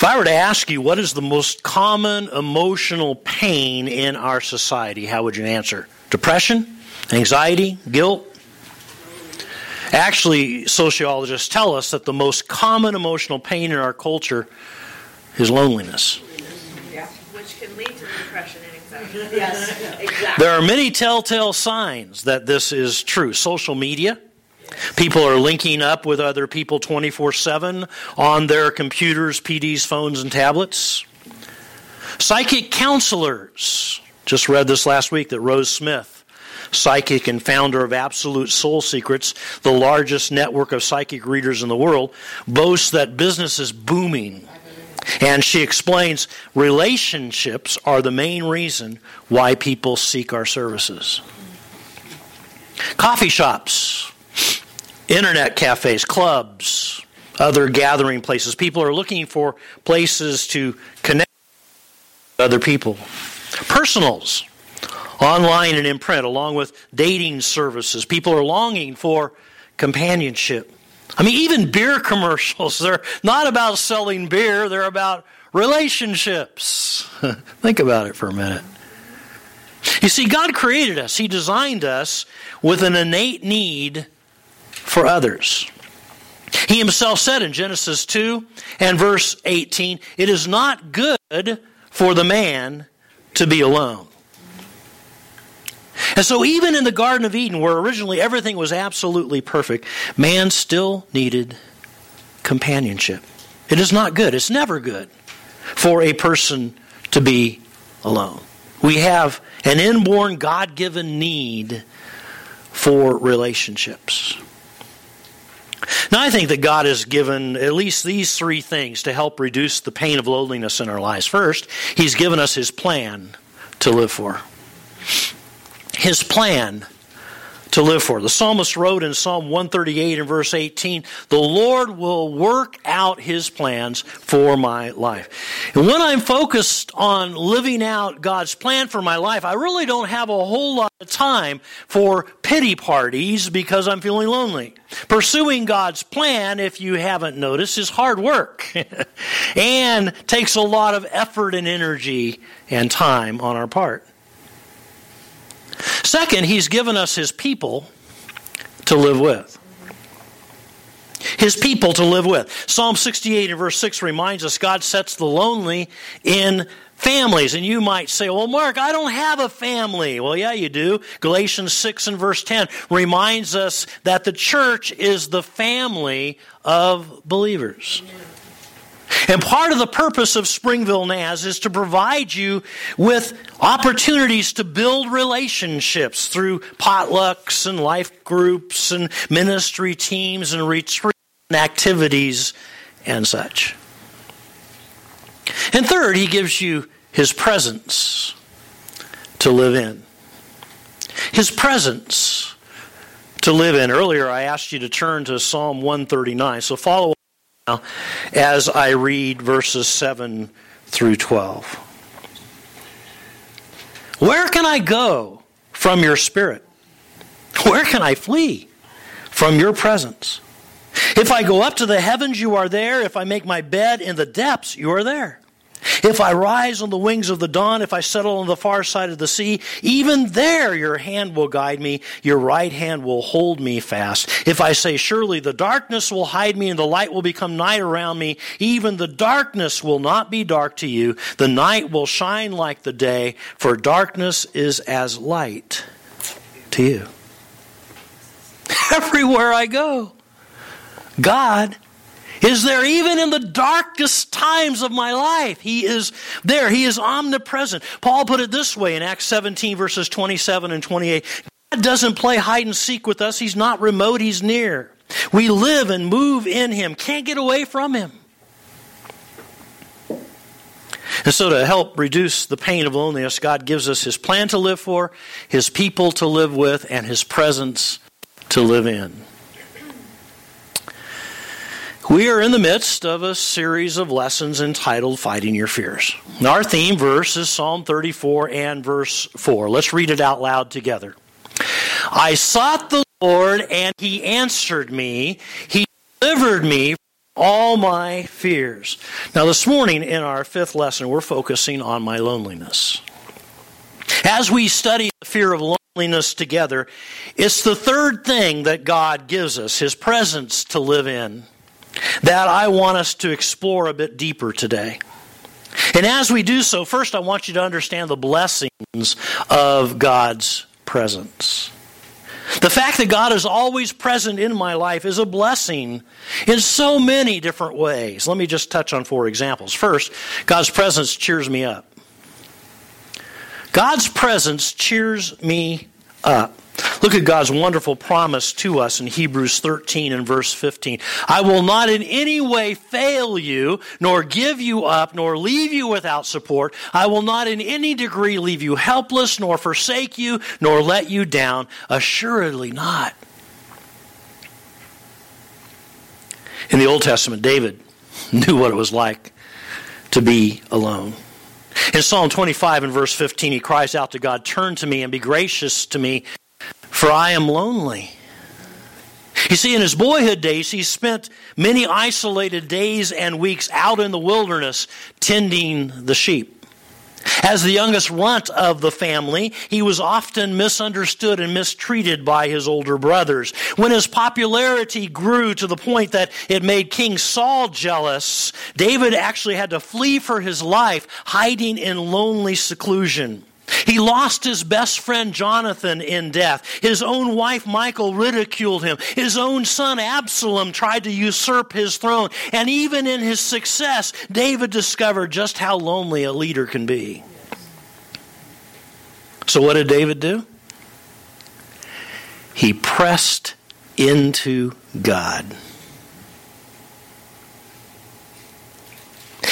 If I were to ask you what is the most common emotional pain in our society, how would you answer? Depression? Anxiety? Guilt? Actually, sociologists tell us that the most common emotional pain in our culture is loneliness. Yeah. Which can lead to depression and anxiety. Yes, exactly. There are many telltale signs that this is true. Social media. People are linking up with other people 24 7 on their computers, PDs, phones, and tablets. Psychic counselors. Just read this last week that Rose Smith psychic and founder of Absolute Soul Secrets, the largest network of psychic readers in the world, boasts that business is booming. And she explains relationships are the main reason why people seek our services. Coffee shops, internet cafes, clubs, other gathering places. People are looking for places to connect with other people. Personals, online and in print, along with dating services. People are longing for companionship. I mean, even beer commercials, they're not about selling beer, they're about relationships. Think about it for a minute. You see, God created us, He designed us with an innate need for others. He Himself said in Genesis 2 and verse 18, It is not good for the man to be alone. And so, even in the Garden of Eden, where originally everything was absolutely perfect, man still needed companionship. It is not good, it's never good for a person to be alone. We have an inborn, God given need for relationships. Now, I think that God has given at least these three things to help reduce the pain of loneliness in our lives. First, He's given us His plan to live for his plan to live for. The psalmist wrote in Psalm 138 and verse 18, The Lord will work out his plans for my life. And when I'm focused on living out God's plan for my life, I really don't have a whole lot of time for pity parties because I'm feeling lonely. Pursuing God's plan, if you haven't noticed, is hard work and takes a lot of effort and energy and time on our part. Second, he's given us his people to live with. His people to live with. Psalm 68 and verse 6 reminds us God sets the lonely in families. And you might say, well, Mark, I don't have a family. Well, yeah, you do. Galatians 6 and verse 10 reminds us that the church is the family of believers. And part of the purpose of Springville NAS is to provide you with opportunities to build relationships through potlucks and life groups and ministry teams and retreat activities and such. And third, he gives you his presence to live in. His presence to live in. Earlier, I asked you to turn to Psalm 139. So follow as I read verses 7 through 12. Where can I go from your spirit? Where can I flee from your presence? If I go up to the heavens, you are there. If I make my bed in the depths, you are there. If I rise on the wings of the dawn, if I settle on the far side of the sea, even there your hand will guide me, your right hand will hold me fast. If I say, Surely the darkness will hide me and the light will become night around me, even the darkness will not be dark to you. The night will shine like the day, for darkness is as light to you. Everywhere I go, God is there even in the darkest times of my life. He is there. He is omnipresent. Paul put it this way in Acts 17, verses 27 and 28. God doesn't play hide and seek with us. He's not remote, He's near. We live and move in Him, can't get away from Him. And so, to help reduce the pain of loneliness, God gives us His plan to live for, His people to live with, and His presence to live in. We are in the midst of a series of lessons entitled Fighting Your Fears. Our theme verse is Psalm 34 and verse 4. Let's read it out loud together. I sought the Lord, and he answered me. He delivered me from all my fears. Now, this morning in our fifth lesson, we're focusing on my loneliness. As we study the fear of loneliness together, it's the third thing that God gives us, His presence to live in, that I want us to explore a bit deeper today. And as we do so, first I want you to understand the blessings of God's presence. The fact that God is always present in my life is a blessing in so many different ways. Let me just touch on four examples. First, God's presence cheers me up. God's presence cheers me up. Look at God's wonderful promise to us in Hebrews 13 and verse 15. I will not in any way fail you, nor give you up, nor leave you without support. I will not in any degree leave you helpless, nor forsake you, nor let you down. Assuredly not. In the Old Testament, David knew what it was like to be alone. In Psalm 25 and verse 15, he cries out to God, Turn to me and be gracious to me, for I am lonely. You see, in his boyhood days, he spent many isolated days and weeks out in the wilderness tending the sheep. As the youngest runt of the family, he was often misunderstood and mistreated by his older brothers. When his popularity grew to the point that it made King Saul jealous, David actually had to flee for his life, hiding in lonely seclusion. He lost his best friend Jonathan in death. His own wife Michal ridiculed him. His own son Absalom tried to usurp his throne. And even in his success, David discovered just how lonely a leader can be. So, what did David do? He pressed into God.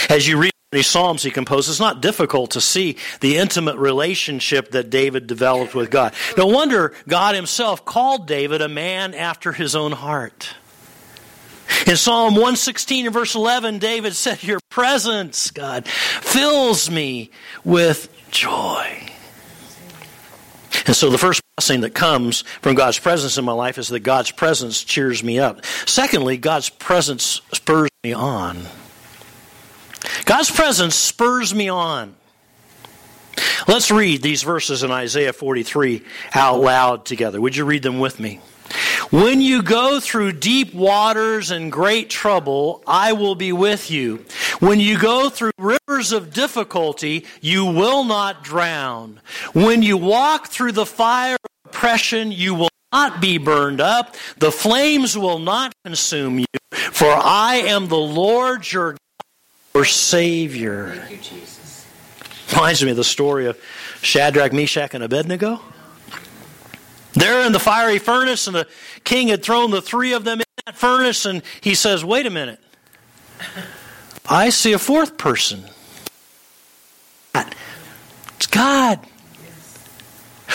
As you read many psalms he composed, it's not difficult to see the intimate relationship that David developed with God. No wonder God himself called David a man after his own heart. In Psalm 116 and verse 11, David said, Your presence, God, fills me with joy. And so the first blessing that comes from God's presence in my life is that God's presence cheers me up. Secondly, God's presence spurs me on. God's presence spurs me on. Let's read these verses in Isaiah 43 out loud together. Would you read them with me? When you go through deep waters and great trouble, I will be with you. When you go through rivers of difficulty, you will not drown. When you walk through the fire of oppression, you will not be burned up. The flames will not consume you. For I am the Lord your Your Savior. Thank you, Jesus. Reminds me of the story of Shadrach, Meshach, and Abednego. They're in the fiery furnace, and the king had thrown the three of them in that furnace, and he says, Wait a minute. I see a fourth person. It's God.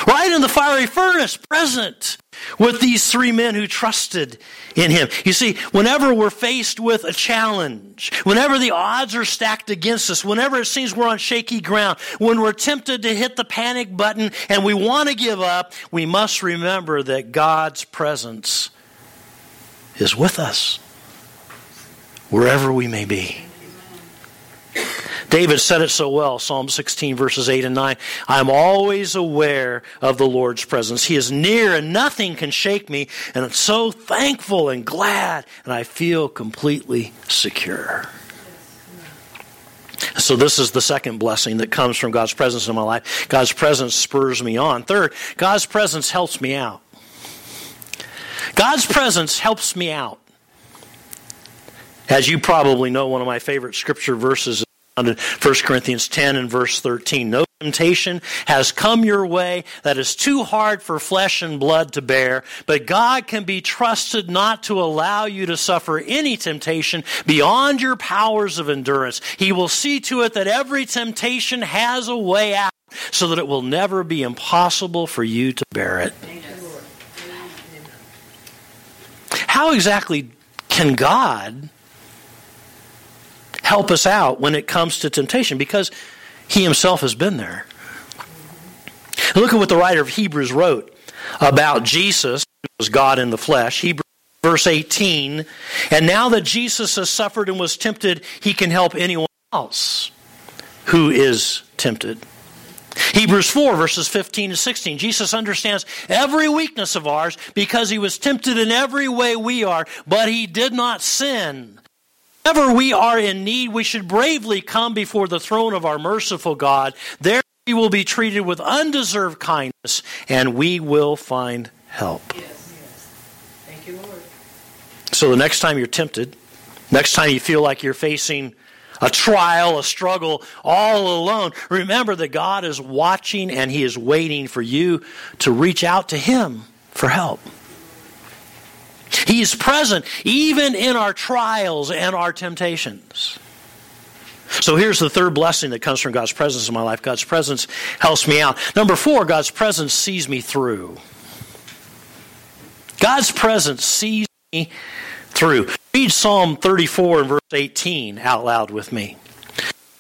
Right in the fiery furnace, present with these three men who trusted in him. You see, whenever we're faced with a challenge, whenever the odds are stacked against us, whenever it seems we're on shaky ground, when we're tempted to hit the panic button and we want to give up, we must remember that God's presence is with us wherever we may be. David said it so well, Psalm 16, verses 8 and 9. I am always aware of the Lord's presence. He is near and nothing can shake me, and I'm so thankful and glad, and I feel completely secure. So, this is the second blessing that comes from God's presence in my life. God's presence spurs me on. Third, God's presence helps me out. God's presence helps me out. As you probably know, one of my favorite scripture verses 1 Corinthians 10 and verse 13. No temptation has come your way that is too hard for flesh and blood to bear, but God can be trusted not to allow you to suffer any temptation beyond your powers of endurance. He will see to it that every temptation has a way out so that it will never be impossible for you to bear it. How exactly can God help us out when it comes to temptation? Because He Himself has been there. Look at what the writer of Hebrews wrote about Jesus, who was God in the flesh. Hebrews verse 18. And now that Jesus has suffered and was tempted, he can help anyone else who is tempted. Hebrews 4, verses 15 to 16. Jesus understands every weakness of ours because he was tempted in every way we are, but he did not sin. Whenever we are in need, we should bravely come before the throne of our merciful God. There we will be treated with undeserved kindness, and we will find help. Yes, yes. Thank you, Lord. So the next time you're tempted, next time you feel like you're facing a trial, a struggle, all alone, remember that God is watching and He is waiting for you to reach out to Him for help. He is present even in our trials and our temptations. So here's the third blessing that comes from God's presence in my life. God's presence helps me out. Number four, God's presence sees me through. God's presence sees me through. Read Psalm 34 and verse 18 out loud with me.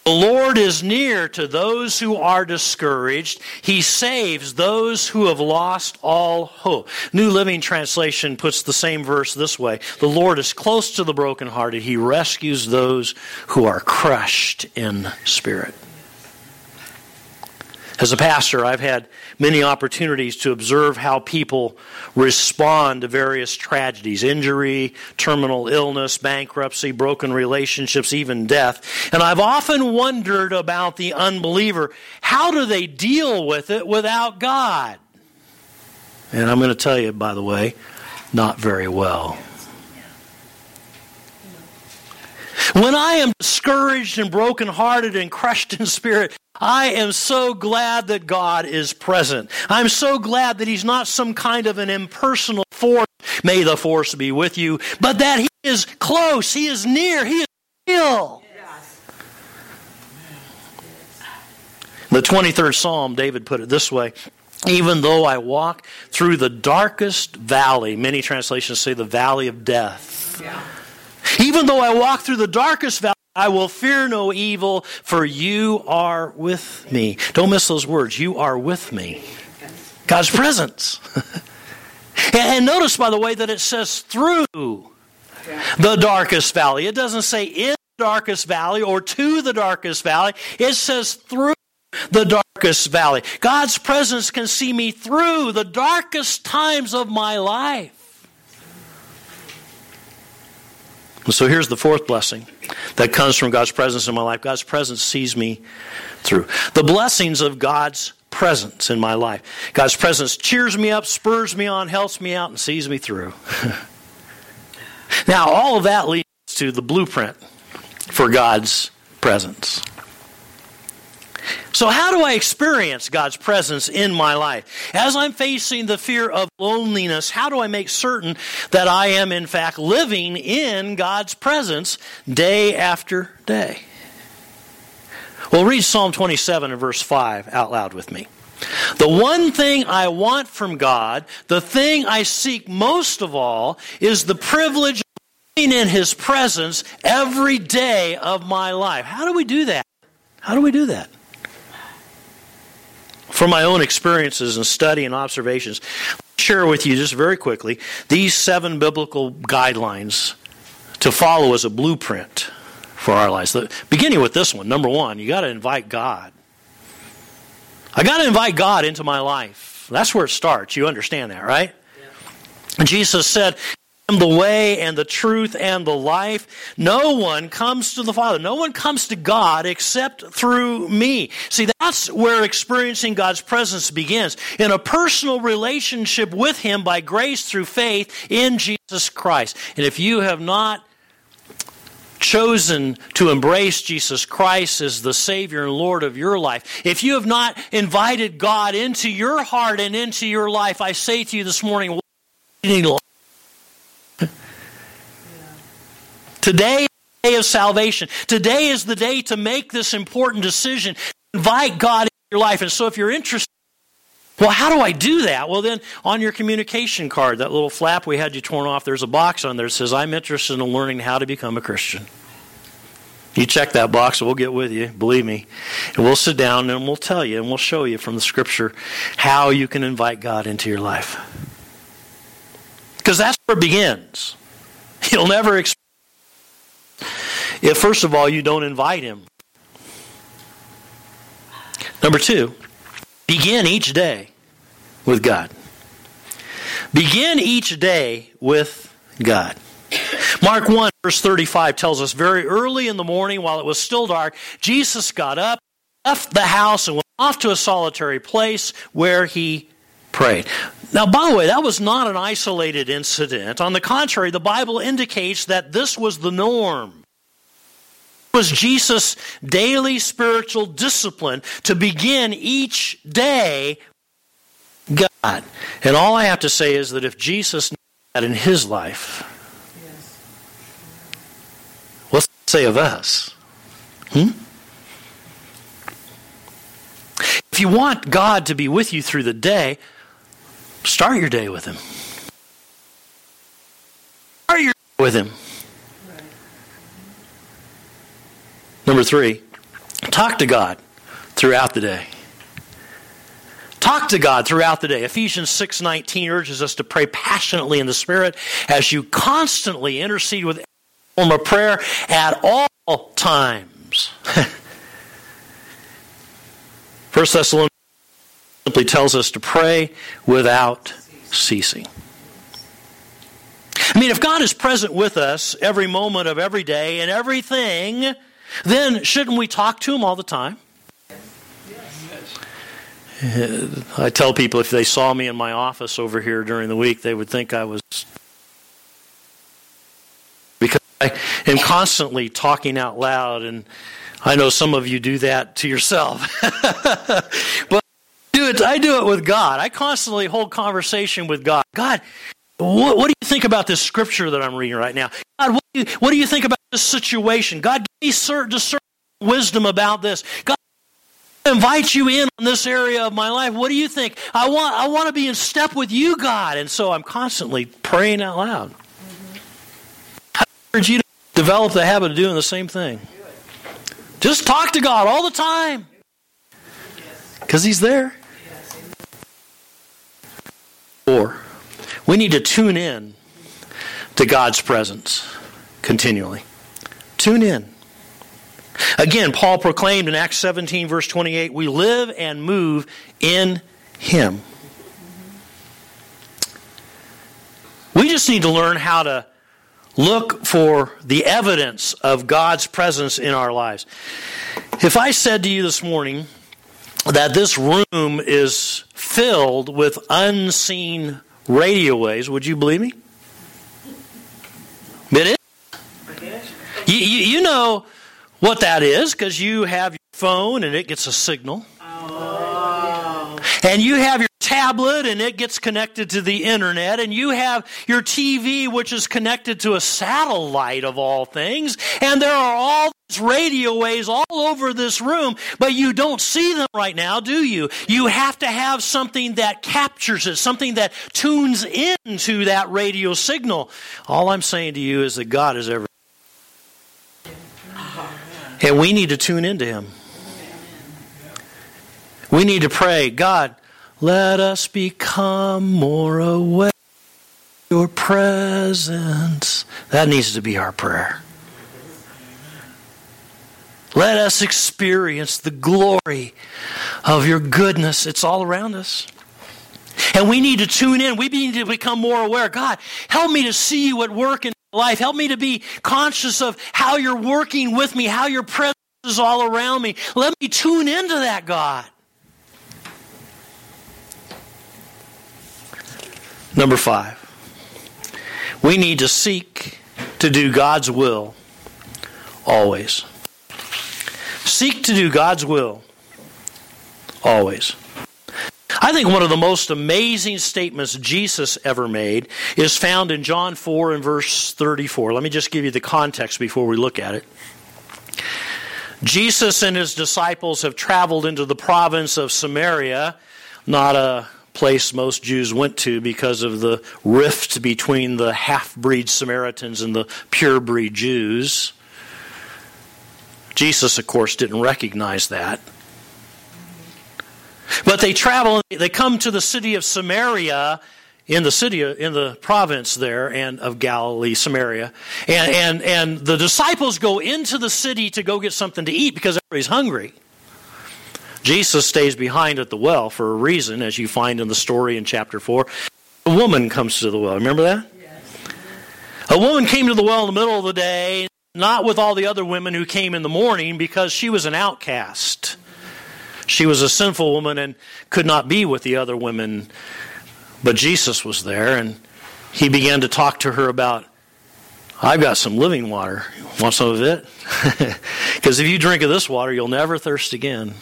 The Lord is near to those who are discouraged. He saves those who have lost all hope. New Living Translation puts the same verse this way The Lord is close to the brokenhearted. He rescues those who are crushed in spirit. As a pastor, I've had many opportunities to observe how people respond to various tragedies injury, terminal illness, bankruptcy, broken relationships, even death. And I've often wondered about the unbeliever. How do they deal with it without God? And I'm going to tell you, by the way, not very well. When I am discouraged and brokenhearted and crushed in spirit, I am so glad that God is present. I'm so glad that He's not some kind of an impersonal force. May the force be with you, but that He is close, He is near, He is real. The 23rd Psalm, David put it this way Even though I walk through the darkest valley, many translations say the valley of death. Yeah. Even though I walk through the darkest valley, I will fear no evil, for you are with me. Don't miss those words. You are with me. God's presence. and notice, by the way, that it says through the darkest valley. It doesn't say in the darkest valley or to the darkest valley. It says through the darkest valley. God's presence can see me through the darkest times of my life. So here's the fourth blessing that comes from God's presence in my life. God's presence sees me through. The blessings of God's presence in my life. God's presence cheers me up, spurs me on, helps me out, and sees me through. now, all of that leads to the blueprint for God's presence. So, how do I experience God's presence in my life? As I'm facing the fear of loneliness, how do I make certain that I am, in fact, living in God's presence day after day? Well, read Psalm 27 and verse 5 out loud with me. The one thing I want from God, the thing I seek most of all, is the privilege of being in His presence every day of my life. How do we do that? How do we do that? From my own experiences and study and observations, share with you just very quickly these seven biblical guidelines to follow as a blueprint for our lives. Beginning with this one, number one, you got to invite God. I got to invite God into my life. That's where it starts. You understand that, right? Yeah. Jesus said, am the way and the truth and the life. No one comes to the Father. No one comes to God except through me. See, that's where experiencing God's presence begins. In a personal relationship with Him by grace through faith in Jesus Christ. And if you have not chosen to embrace Jesus Christ as the Savior and Lord of your life, if you have not invited God into your heart and into your life, I say to you this morning, Today is the day of salvation. Today is the day to make this important decision. Invite God into your life. And so if you're interested, well, how do I do that? Well, then on your communication card, that little flap we had you torn off, there's a box on there that says, I'm interested in learning how to become a Christian. You check that box, and we'll get with you, believe me. And we'll sit down and we'll tell you and we'll show you from the scripture how you can invite God into your life. Because Because that's where it begins. You'll never experience if, first of all, you don't invite him. Number two, begin each day with God. Begin each day with God. Mark 1, verse 35 tells us very early in the morning, while it was still dark, Jesus got up, left the house, and went off to a solitary place where he prayed. Now, by the way, that was not an isolated incident. On the contrary, the Bible indicates that this was the norm. Was Jesus' daily spiritual discipline to begin each day God. And all I have to say is that if Jesus knew that in his life, what's it say of us? Hmm? If you want God to be with you through the day, start your day with Him. Start your day with Him. Number three, talk to God throughout the day. Talk to God throughout the day. Ephesians 6:19 urges us to pray passionately in the Spirit as you constantly intercede with form of prayer at all times. First Thessalonians simply tells us to pray without ceasing. I mean, if God is present with us every moment of every day and everything, then shouldn't we talk to Him all the time? I tell people if they saw me in my office over here during the week, they would think I was. Because I am constantly talking out loud, and I know some of you do that to yourself. but I do, it, I do it with God. I constantly hold conversation with God. God, what, what, do you think about this scripture that I'm reading right now? God, what do you, what do you think about this situation? God, give me certain wisdom about this. God, invite you in on this area of my life. What do you think? I want I want to be in step with you, God. And so I'm constantly praying out loud. Mm-hmm. I urge you to develop the habit of doing the same thing. Just talk to God all the time. Because He's there. Or we need to tune in to God's presence continually. Tune in. Again, Paul proclaimed in Acts 17, verse 28, we live and move in Him. We just need to learn how to look for the evidence of God's presence in our lives. If I said to you this morning that this room is filled with unseen radio waves, would you believe me? It. You, you, you know what that is because you have your phone and it gets a signal. And you have your tablet and it gets connected to the internet. And you have your TV, which is connected to a satellite of all things. And there are all these radio waves all over this room, but you don't see them right now, do you? You have to have something that captures it, something that tunes into that radio signal. All I'm saying to you is that God is ever and we need to tune into Him. We need to pray, God, let us become more aware of your presence. That needs to be our prayer. Let us experience the glory of your goodness. It's all around us. And we need to tune in. We need to become more aware. God, help me to see you at work in life. Help me to be conscious of how you're working with me, how your presence is all around me. Let me tune into that, God. Number five, we need to seek to do God's will always. Seek to do God's will always. I think one of the most amazing statements Jesus ever made is found in John 4 and verse 34. Let me just give you the context before we look at it. Jesus and his disciples have traveled into the province of Samaria, not a place most Jews went to because of the rift between the half breed Samaritans and the pure breed Jews. Jesus, of course, didn't recognize that. But they travel, they come to the city of Samaria in the city, in the province there, and of Galilee, Samaria, and and and the disciples go into the city to go get something to eat because everybody's hungry. Jesus stays behind at the well for a reason, as you find in the story in chapter four. A woman comes to the well. Remember that? Yes. A woman came to the well in the middle of the day, not with all the other women who came in the morning, because she was an outcast. She was a sinful woman and could not be with the other women but Jesus was there, and he began to talk to her about, I've got some living water. Want some of it? Because if you drink of this water, you'll never thirst again.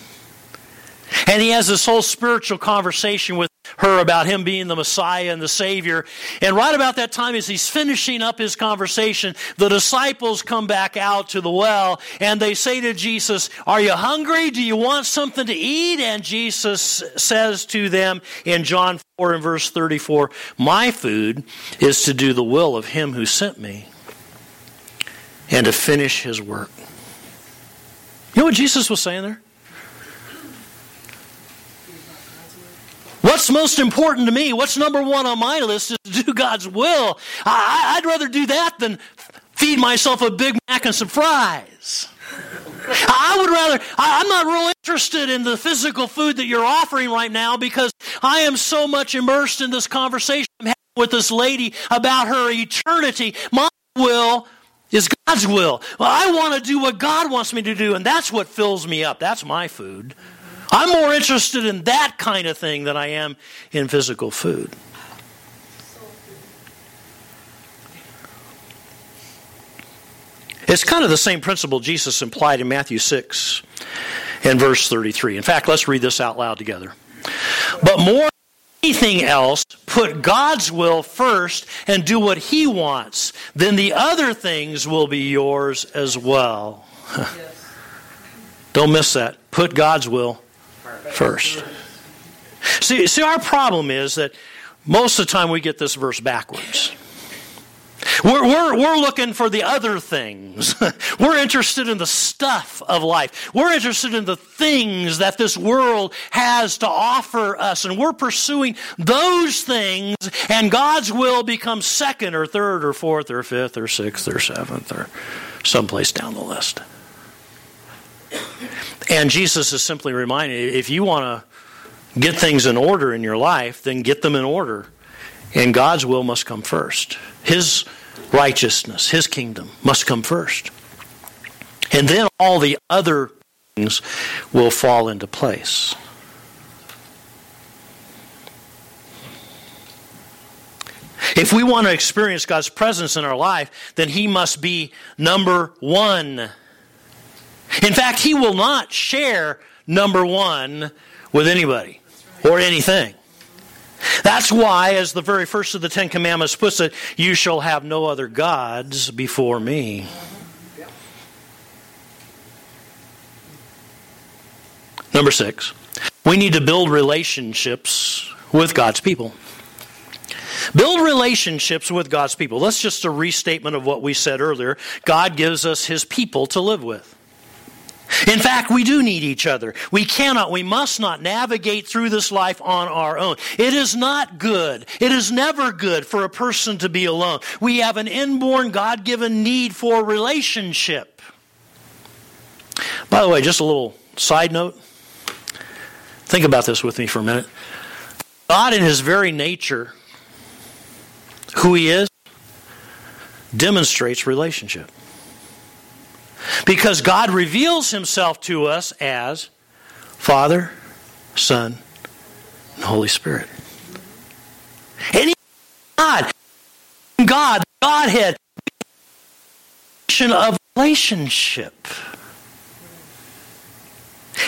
And he has this whole spiritual conversation with her about him being the Messiah and the Savior. And right about that time, as he's finishing up his conversation, the disciples come back out to the well and they say to Jesus, Are you hungry? Do you want something to eat? And Jesus says to them in John 4 and verse 34, My food is to do the will of him who sent me and to finish his work. You know what Jesus was saying there? What's most important to me? What's number one on my list is to do God's will. I, would rather do that than feed myself a Big Mac and some fries. I would rather, I, am not real interested in the physical food that you're offering right now because I am so much immersed in this conversation I'm having with this lady about her eternity. My will is God's will. Well, I want to do what God wants me to do, and that's what fills me up. That's my food. I'm more interested in that kind of thing than I am in physical food. It's kind of the same principle Jesus implied in Matthew 6 and verse 33. In fact, let's read this out loud together. But more than anything else, put God's will first and do what He wants. Then the other things will be yours as well. Don't miss that. Put God's will first. See, see, our problem is that most of the time we get this verse backwards. We're, we're, we're looking for the other things. we're interested in the stuff of life. We're interested in the things that this world has to offer us. And we're pursuing those things, and God's will becomes second or third or fourth or fifth or sixth or seventh or someplace down the list. And Jesus is simply reminding if you want to get things in order in your life, then get them in order. And God's will must come first. His righteousness, His kingdom must come first. And then all the other things will fall into place. If we want to experience God's presence in our life, then He must be number one in fact, he will not share number one with anybody or anything. That's why, as the very first of the Ten Commandments puts it, you shall have no other gods before me. Number six, we need to build relationships with God's people. Build relationships with God's people. That's just a restatement of what we said earlier. God gives us his people to live with. In fact, we do need each other. We cannot, we must not navigate through this life on our own. It is not good. It is never good for a person to be alone. We have an inborn, God given need for relationship. By the way, just a little side note. Think about this with me for a minute. God, in His very nature, who He is, demonstrates relationship. Because God reveals himself to us as Father, Son, and Holy Spirit. And God, God, Godhead, of relationship.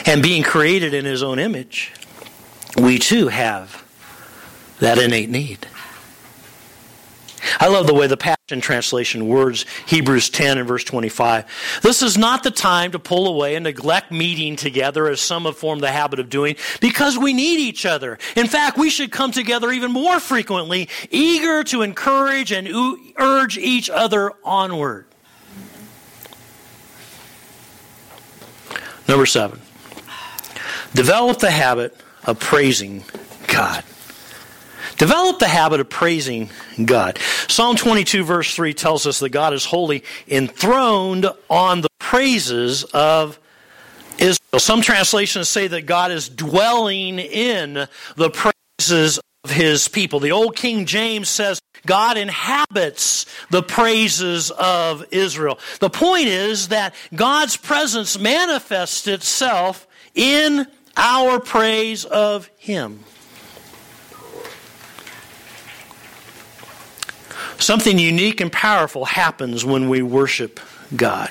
And being created in his own image, we too have that innate need. I love the way the Passion Translation words Hebrews 10 and verse 25. This is not the time to pull away and neglect meeting together as some have formed the habit of doing because we need each other. In fact, we should come together even more frequently, eager to encourage and urge each other onward. Number seven, develop the habit of praising God. Develop the habit of praising God. Psalm 22, verse 3 tells us that God is holy, enthroned on the praises of Israel. Some translations say that God is dwelling in the praises of his people. The old King James says God inhabits the praises of Israel. The point is that God's presence manifests itself in our praise of him. Something unique and powerful happens when we worship God.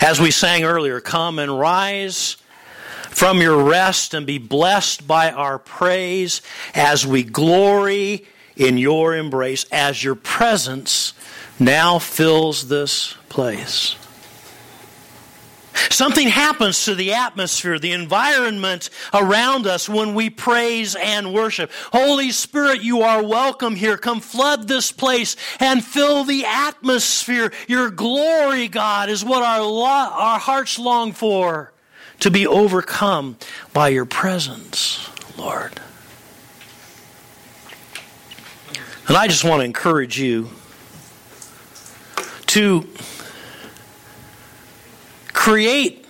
As we sang earlier, come and rise from your rest and be blessed by our praise as we glory in your embrace, as your presence now fills this place. Something happens to the atmosphere, the environment around us when we praise and worship. Holy Spirit, you are welcome here. Come flood this place and fill the atmosphere. Your glory, God, is what our, lo- our hearts long for to be overcome by your presence, Lord. And I just want to encourage you to create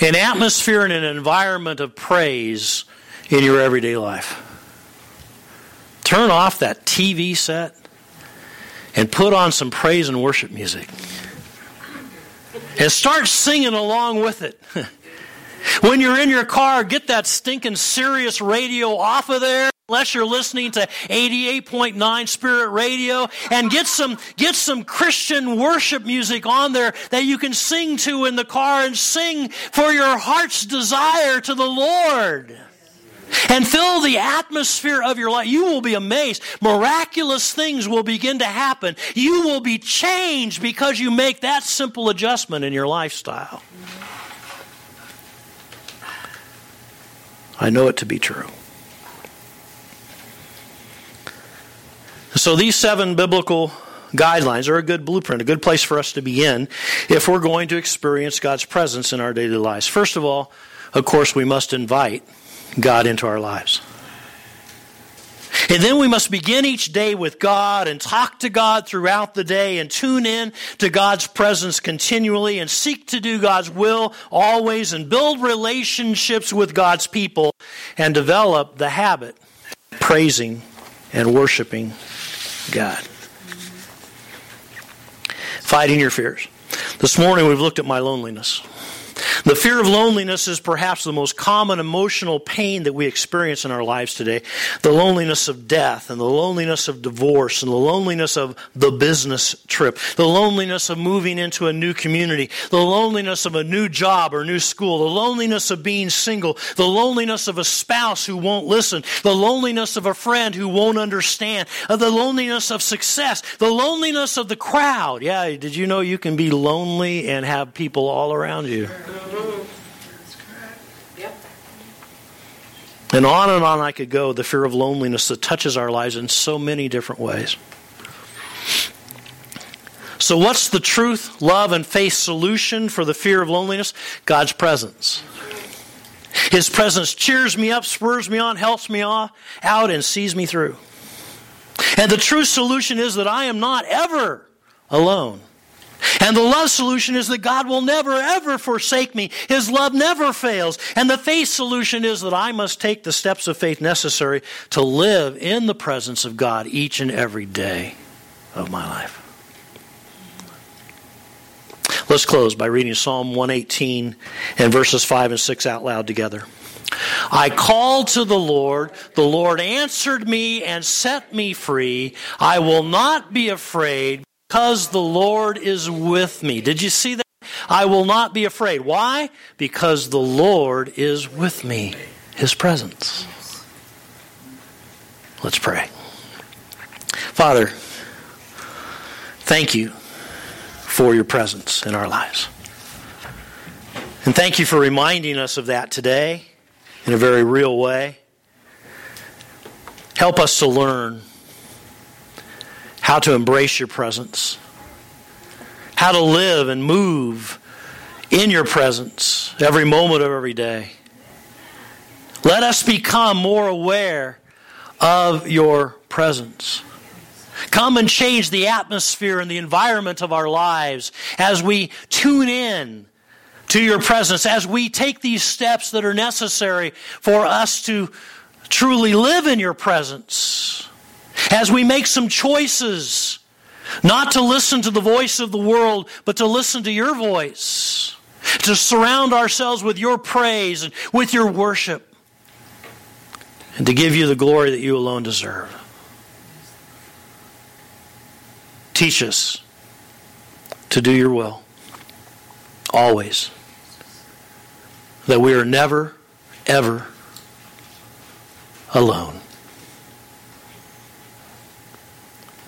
an atmosphere and an environment of praise in your everyday life. Turn off that TV set and put on some praise and worship music. And start singing along with it. When you're in your car, get that stinking Sirius radio off of there unless you're listening to 88.9 Spirit Radio and get some get some Christian worship music on there that you can sing to in the car and sing for your heart's desire to the Lord. And fill the atmosphere of your life. You will be amazed. Miraculous things will begin to happen. You will be changed because you make that simple adjustment in your lifestyle. I know it to be true. So these seven biblical guidelines are a good blueprint, a good place for us to begin if we're going to experience God's presence in our daily lives. First of all, of course, we must invite God into our lives. And then we must begin each day with God and talk to God throughout the day and tune in to God's presence continually and seek to do God's will always and build relationships with God's people and develop the habit of praising and worshiping God. Fighting your fears. This morning we've looked at my loneliness. The fear of loneliness is perhaps the most common emotional pain that we experience in our lives today. The loneliness of death and the loneliness of divorce and the loneliness of the business trip. The loneliness of moving into a new community. The loneliness of a new job or new school. The loneliness of being single. The loneliness of a spouse who won't listen. The loneliness of a friend who won't understand. The loneliness of success. The loneliness of the crowd. Yeah, did you know you can be lonely and have people all around you? Mm-hmm. And on and on I could go, the fear of loneliness that touches our lives in so many different ways. So, what's the truth, love, and faith solution for the fear of loneliness? God's presence. His presence cheers me up, spurs me on, helps me out, and sees me through. And the true solution is that I am not ever alone. And the love solution is that God will never, ever forsake me. His love never fails. And the faith solution is that I must take the steps of faith necessary to live in the presence of God each and every day of my life. Let's close by reading Psalm 118 and verses 5 and 6 out loud together. I called to the Lord. The Lord answered me and set me free. I will not be afraid because the Lord is with me. Did you see that? I will not be afraid. Why? Because the Lord is with me. His presence. Let's pray. Father, thank you for your presence in our lives. And thank you for reminding us of that today in a very real way. Help us to learn how to embrace your presence, how to live and move in your presence every moment of every day. Let us become more aware of your presence. Come and change the atmosphere and the environment of our lives as we tune in to your presence, as we take these steps that are necessary for us to truly live in your presence, as we make some choices not to listen to the voice of the world, but to listen to your voice, to surround ourselves with your praise and with your worship, and to give you the glory that you alone deserve. Teach us to do your will, always. That we are never, ever alone.